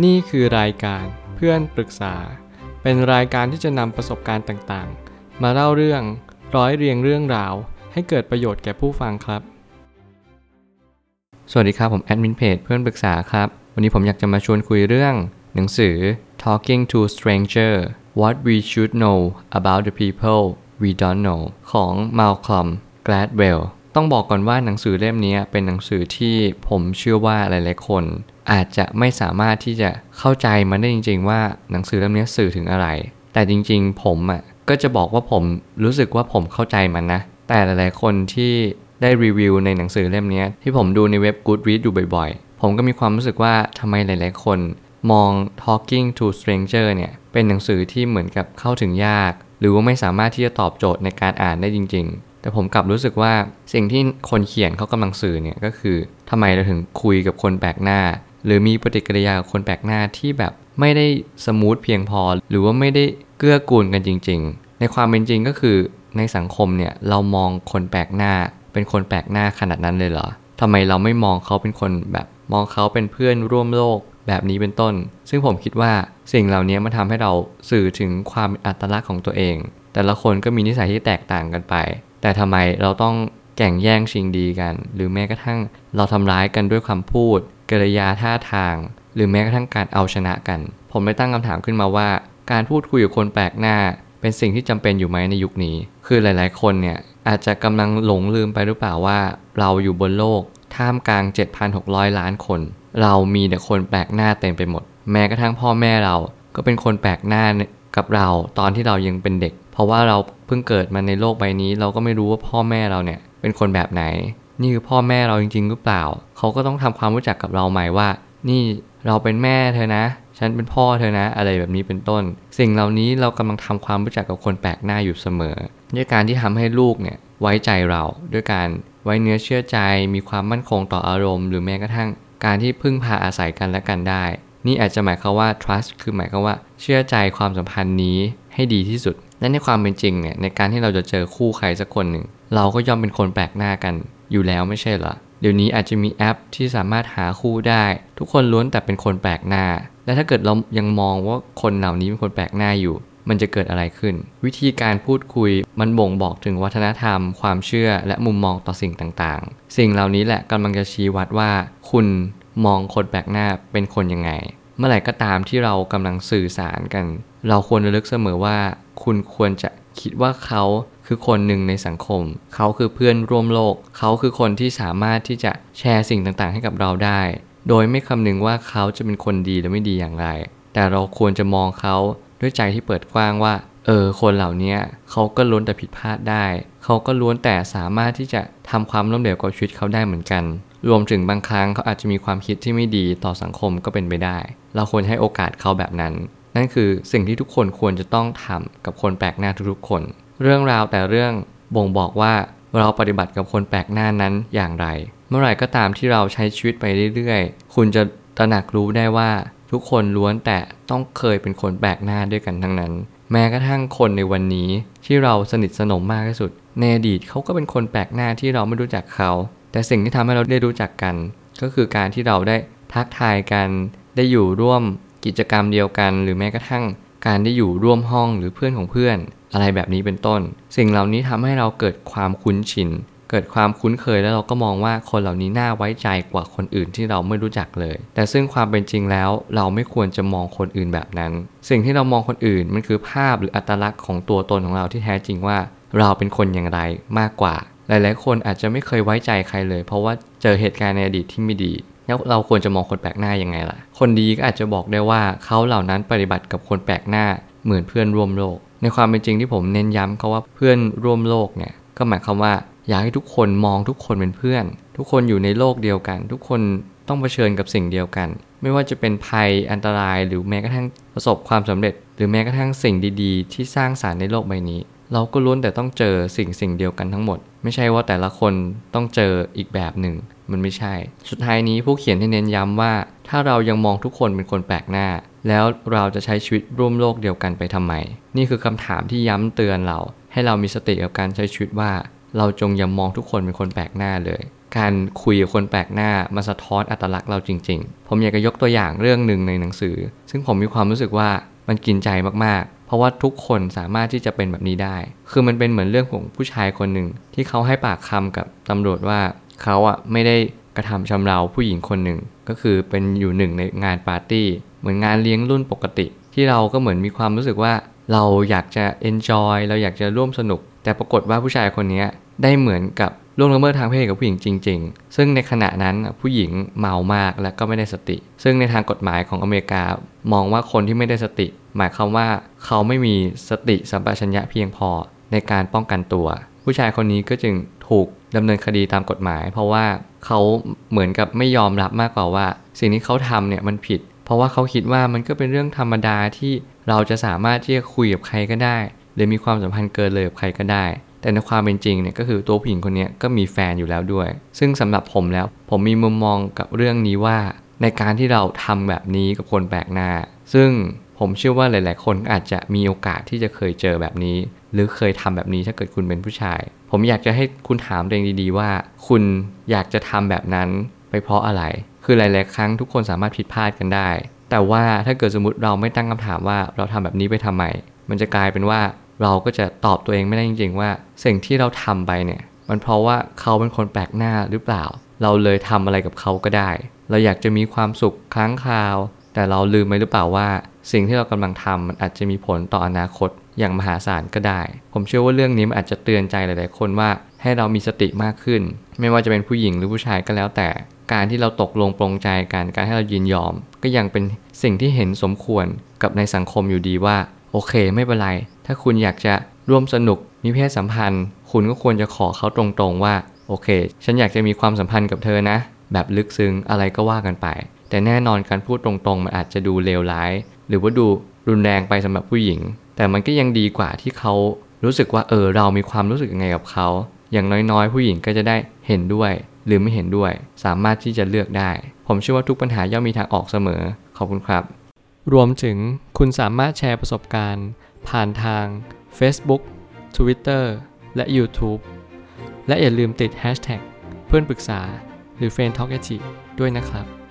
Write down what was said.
นี่คือรายการเพื่อนปรึกษา เป็นรายการที่จะนำประสบการณ์ต่างๆ มาเล่าเรื่องร้อยเรียงเรื่องราว ให้เกิดประโยชน์แก่ผู้ฟังครับ สวัสดีครับ ผมแอดมินเพจเพื่อนปรึกษาครับ วันนี้ผมอยากจะมาชวนคุยเรื่อง หนังสือ Talking to Stranger What We Should Know About the People We Don't Know ของ Malcolm Gladwell ต้องบอกก่อนว่าหนังสือเล่มนี้เป็นหนังสือที่ผมเชื่อว่าหลาย ๆ คน อาจจะไม่สามารถที่จะเข้าใจมันได้จริง ๆ ว่าหนังสือเล่มนี้สื่อถึงอะไร แต่จริง ๆ ผมอะก็จะบอกว่าผมรู้สึกว่าผมเข้าใจมันนะ แต่หลาย ๆ คนที่ได้รีวิวในหนังสือเล่มนี้ที่ผมดูในเว็บ Goodreads ดูบ่อย ๆ ผมก็มีความรู้สึกว่าทำไมหลาย ๆ คน มอง Talking to Stranger เนี่ยเป็นหนังสือที่เหมือนกับเข้าถึงยาก หรือว่าไม่สามารถที่จะตอบโจทย์ในการอ่านได้จริงๆ แต่ผมกลับรู้สึกว่าสิ่งที่คนเขียนเขากำลังสื่อเนี่ยก็คือทำไมเราถึงคุยกับคนแปลกหน้า หรือมีปฏิกิริยากับคนแปลกหน้าที่แบบไม่ได้ smooth เพียงพอ หรือว่าไม่ได้เกื้อกูลกันจริง ๆ ในความเป็นจริงก็คือในสังคมเนี่ยเรามองคนแปลกหน้า เป็นคนแปลกหน้าขนาดนั้นเลยเหรอทำไมเราไม่มองเขาเป็นคนแบบมองเขาเป็นเพื่อนร่วมโลกแบบนี้เป็นต้น ซึ่งผมคิดว่าสิ่งเหล่านี้มันทำให้เราสื่อถึงความอัตลักษณ์ของตัวเอง แต่ละคนก็มีนิสัยที่แตกต่างกันไป แต่ทำไมเราต้องแข่งแย่งชิงดีกัน หรือแม้กระทั่งเราทำร้ายกันด้วยคำพูดกริยาท่าทาง หรือแม้กระทั่งการเอาชนะกัน ผมเลยตั้งคำถามขึ้นมาว่า การพูดคุยกับคนแปลกหน้า เป็นสิ่งที่จำเป็นอยู่ไหมในยุคนี้ คือหลาย ๆ คนเนี่ยอาจจะกำลังหลงลืมไปหรือเปล่าว่า เราอยู่บนโลกท่ามกลาง 7,600 ล้านคน เรามีแต่คนแปลกหน้าเต็มไปหมด แม้กระทั่งพ่อแม่เราก็เป็นคนแปลกหน้ากับเราตอนที่เรายังเป็นเด็ก เพราะว่าเราเพิ่งเกิดมาในโลกใบนี้ เราก็ไม่รู้ว่าพ่อแม่เราเนี่ยเป็นคนแบบไหน นี่คือพ่อแม่เราจริง ๆ หรือเปล่า เขาก็ต้องทำความรู้จักกับเราใหม่ว่า นี่เราเป็นแม่เธอนะ ฉันเป็นพ่อเธอนะ อะไรแบบนี้เป็นต้น สิ่งเหล่านี้เรากำลังทำความรู้จักกับคนแปลกหน้าอยู่เสมอ ด้วยการที่ทำให้ลูกเนี่ยไว้ใจเรา ด้วยการไว้เนื้อเชื่อใจ มีความมั่นคงต่ออารมณ์ หรือแม้กระทั่ง การที่พึ่งพาอาศัยกันและกันได้ นี่อาจจะหมายความว่า trust คือหมายความว่า เชื่อใจความสัมพันธ์นี้ให้ดีที่สุด และในความเป็นจริงเนี่ยในการที่เราจะเจอคู่ใครสักคนหนึ่งเราก็ย่อมเป็นคนแปลกหน้ากันอยู่แล้วไม่ใช่เหรอเดี๋ยวนี้อาจจะมีแอปที่สามารถหาคู่ได้ ทุกคนล้วนแต่เป็นคนแปลกหน้า และถ้าเกิดเรายังมองว่าคนเหล่านี้เป็นคนแปลกหน้าอยู่ มันจะเกิดอะไรขึ้น วิธีการพูดคุยมันบ่งบอกถึงวัฒนธรรม ความเชื่อและมุมมองต่อสิ่งต่างๆ สิ่งเหล่านี้แหละกำลังจะชี้วัดว่า คุณมองคนแปลกหน้าเป็นคนยังไง เมื่อไหร่ก็ตามที่เรากำลังสื่อสารกัน เราควรระลึกเสมอว่า คุณควรจะคิดว่าเขาคือคนหนึ่งในสังคม เขาคือเพื่อนร่วมโลก เขาคือคนที่สามารถที่จะแชร์สิ่งต่างๆ ให้กับเราได้ โดยไม่คำนึงว่าเขาจะเป็นคนดีหรือไม่ดีอย่างไร แต่เราควรจะมองเขาด้วยใจที่เปิดกว้างว่า เออ คนเหล่านี้เขาก็ล้วนแต่ผิดพลาดได้ เขาก็ล้วนแต่สามารถที่จะทำความล้มเหลวกับชีวิตเขาได้เหมือนกัน รวมถึงบางครั้งเขาอาจจะมีความคิดที่ไม่ดีต่อสังคมก็เป็นไปได้ เราควรให้โอกาสเขาแบบนั้น นั่นคือสิ่งที่ทุกคนควรจะต้องทำกับคนแปลกหน้าทุกๆคน เรื่องราวแต่เรื่องบ่งบอกว่าเราปฏิบัติกับคนแปลกหน้านั้นอย่างไร เมื่อไหร่ก็ตามที่เราใช้ชีวิตไปเรื่อยๆ คุณจะตระหนักรู้ได้ว่าทุกคนล้วนแต่ต้องเคยเป็นคนแปลกหน้าด้วยกันทั้งนั้น แม้กระทั่งคนในวันนี้ที่เราสนิทสนมมากที่สุด ในอดีตเขาก็เป็นคนแปลกหน้าที่เราไม่รู้จักเขา แต่สิ่งที่ทำให้เราได้รู้จักกัน ก็คือการที่เราได้ทักทายกัน ได้อยู่ร่วม กิจกรรมเดียวกัน หรือแม้กระทั่งการได้อยู่ร่วมห้องหรือเพื่อนของเพื่อน อะไรแบบนี้เป็นต้น สิ่งเหล่านี้ทำให้เราเกิดความคุ้นชิน เกิดความคุ้นเคยแล้วเราก็มองว่าคนเหล่านี้น่าไว้ใจกว่าคนอื่นที่เราไม่รู้จักเลย แต่ซึ่งความเป็นจริงแล้วเราไม่ควรจะมองคนอื่นแบบนั้น สิ่งที่เรามองคนอื่นมันคือภาพหรืออัตลักษณ์ของตัวตนของเราที่แท้จริงว่า เราเป็นคนอย่างไรมากกว่า หลาย ๆ คนอาจจะไม่เคยไว้ใจใครเลย เพราะว่าเจอเหตุการณ์ในอดีตที่ไม่ดี แล้วเราควรจะมองคนแปลกหน้ายังไงล่ะ คนดีก็อาจจะบอกได้ว่าเขาเหล่านั้นปฏิบัติกับคนแปลกหน้าเหมือนเพื่อนร่วมโลก ในความเป็นจริงที่ผมเน้นย้ำเขาว่าเพื่อนร่วมโลกเนี่ยก็หมายความว่าอยากให้ทุกคนมองทุกคนเป็นเพื่อน ทุกคนอยู่ในโลกเดียวกัน ทุกคนต้องเผชิญกับสิ่งเดียวกัน ไม่ว่าจะเป็นภัยอันตรายหรือแม้กระทั่งประสบความสำเร็จ หรือแม้กระทั่งสิ่งดี ๆ ที่สร้างสารรค์ในโลกใบนี้ เราก็ล้วนแต่ต้องเจอสิ่งสิ่งเดียวกันทั้งหมด ไม่ใช่ว่าแต่ละคนต้องเจออีกแบบหนึ่ง มันไม่ใช่ สุดท้ายนี้ผู้เขียนให้เน้นย้ำว่า ถ้าเรายังมองทุกคนเป็นคนแปลกหน้า แล้วเราจะใช้ชีวิตร่วมโลกเดียวกันไปทำไม นี่คือคำถามที่ย้ำเตือนเรา ให้เรามีสติกับการใช้ชีวิตว่า เราจงอย่ามองทุกคนเป็นคนแปลกหน้าเลยการคุยกับคนแปลกหน้ามาสะท้อนอัตลักษณ์เราจริง ๆ ผมอยากจะยกตัวอย่างเรื่องหนึ่งในหนังสือ ซึ่งผมมีความรู้สึกว่ามันกินใจมากๆ ราะว่าทุกคนสามารถที่จะเป็นแบบนี้ได้ คือมันเป็นเหมือนเรื่องของผู้ชายคนหนึ่งที่เขาให้ปากคำกับตำรวจว่าเขาอะไม่ได้กระทำชำเราผู้หญิงคนหนึ่ง ก็คือเป็นอยู่หนึ่งในงานปาร์ตี้ เหมือนงานเลี้ยงรุ่นปกติ ที่เราก็เหมือนมีความรู้สึกว่าเราอยากจะ enjoy เราอยากจะร่วมสนุก แต่ปรากฏว่าผู้ชายคนนี้ได้เหมือนกับล่วงละเมิดทางเพศกับผู้หญิงจริง ๆ ซึ่งในขณะนั้นผู้หญิงเมามากและก็ไม่ได้สติ ซึ่งในทางกฎหมายของอเมริกามองว่าคนที่ไม่ได้สติ หมายความว่าเขาไม่มีสติสัมปชัญญะเพียงพอในการป้องกันตัว ผู้ชายคนนี้ก็จึงถูกดำเนินคดีตามกฎหมาย เพราะว่าเขาเหมือนกับไม่ยอมรับมากกว่าว่า สิ่งที่เขาทำเนี่ยมันผิด เพราะว่าเขาคิดว่ามันก็เป็นเรื่องธรรมดาที่เราจะสามารถที่จะคุยกับใครก็ได้ หรือมีความสัมพันธ์เกินเลยกับใครก็ได้ แต่ในความเป็นจริงเนี่ยก็คือตัวผู้หญิงคนนี้ก็มีแฟนอยู่แล้วด้วย ซึ่งสำหรับผมแล้วผมมีมุมมองกับเรื่องนี้ว่า ในการที่เราทำแบบนี้กับคนแปลกหน้า ซึ่ง ผมเชื่อว่าหลาย ๆ คนอาจจะมีโอกาสที่จะเคยเจอแบบนี้ หรือเคยทำแบบนี้ถ้าเกิดคุณเป็นผู้ชาย ผมอยากจะให้คุณถามตัวเองดี ๆ ว่า คุณอยากจะทำแบบนั้นไปเพราะอะไร คือหลาย ๆ ครั้งทุกคนสามารถผิดพลาดกันได้ แต่ว่าถ้าเกิดสมมติเราไม่ตั้งคำถามว่าเราทำแบบนี้ไปทำไม มันจะกลายเป็นว่าเราก็จะตอบตัวเองไม่ได้จริง ๆ ว่า สิ่งที่เราทำไปเนี่ย มันเพราะว่าเขาเป็นคนแปลกหน้าหรือเปล่า เราเลยทำอะไรกับเขาก็ได้ เราอยากจะมีความสุขครั้งคราว แต่เราลืมไปหรือเปล่าว่า สิ่งที่เรากำลังทำมันอาจจะมีผลต่ออนาคตอย่างมหาศาลก็ได้ ผมเชื่อว่าเรื่องนี้มันอาจจะเตือนใจหลาย ๆ คนว่าให้เรามีสติมากขึ้น ไม่ว่าจะเป็นผู้หญิงหรือผู้ชายก็แล้วแต่ การที่เราตกลงปรงใจกันการให้เรายินยอม ก็ยังเป็นสิ่งที่เห็นสมควรกับในสังคมอยู่ดีว่า โอเคไม่เป็นไร ถ้าคุณอยากจะร่วมสนุกมีเพศสัมพันธ์ คุณก็ควรจะขอเขาตรง ๆ ว่าโอเค ฉันอยากจะมีความสัมพันธ์กับเธอนะ แบบลึกซึ้งอะไรก็ว่ากันไป แต่แน่นอนการพูดตรงๆ มันอาจจะดูเลวร้าย หรือว่าดูรุนแรงไปสำหรับผู้หญิง แต่มันก็ยังดีกว่าที่เขารู้สึกว่าเออเรามีความรู้สึกยังไงกับเขา อย่างน้อยๆ ผู้หญิงก็จะได้เห็นด้วย หรือไม่เห็นด้วย สามารถที่จะเลือกได้ ผมเชื่อว่าทุกปัญหาย่อมมีทางออกเสมอ ขอบคุณครับ รวมถึงคุณสามารถแชร์ประสบการณ์ ผ่านทาง Facebook Twitter และ YouTube และอย่าลืมติด Hashtag เพื่อนปรึกษาหรือ f r ร e n d t a l k a ด้วยนะครับ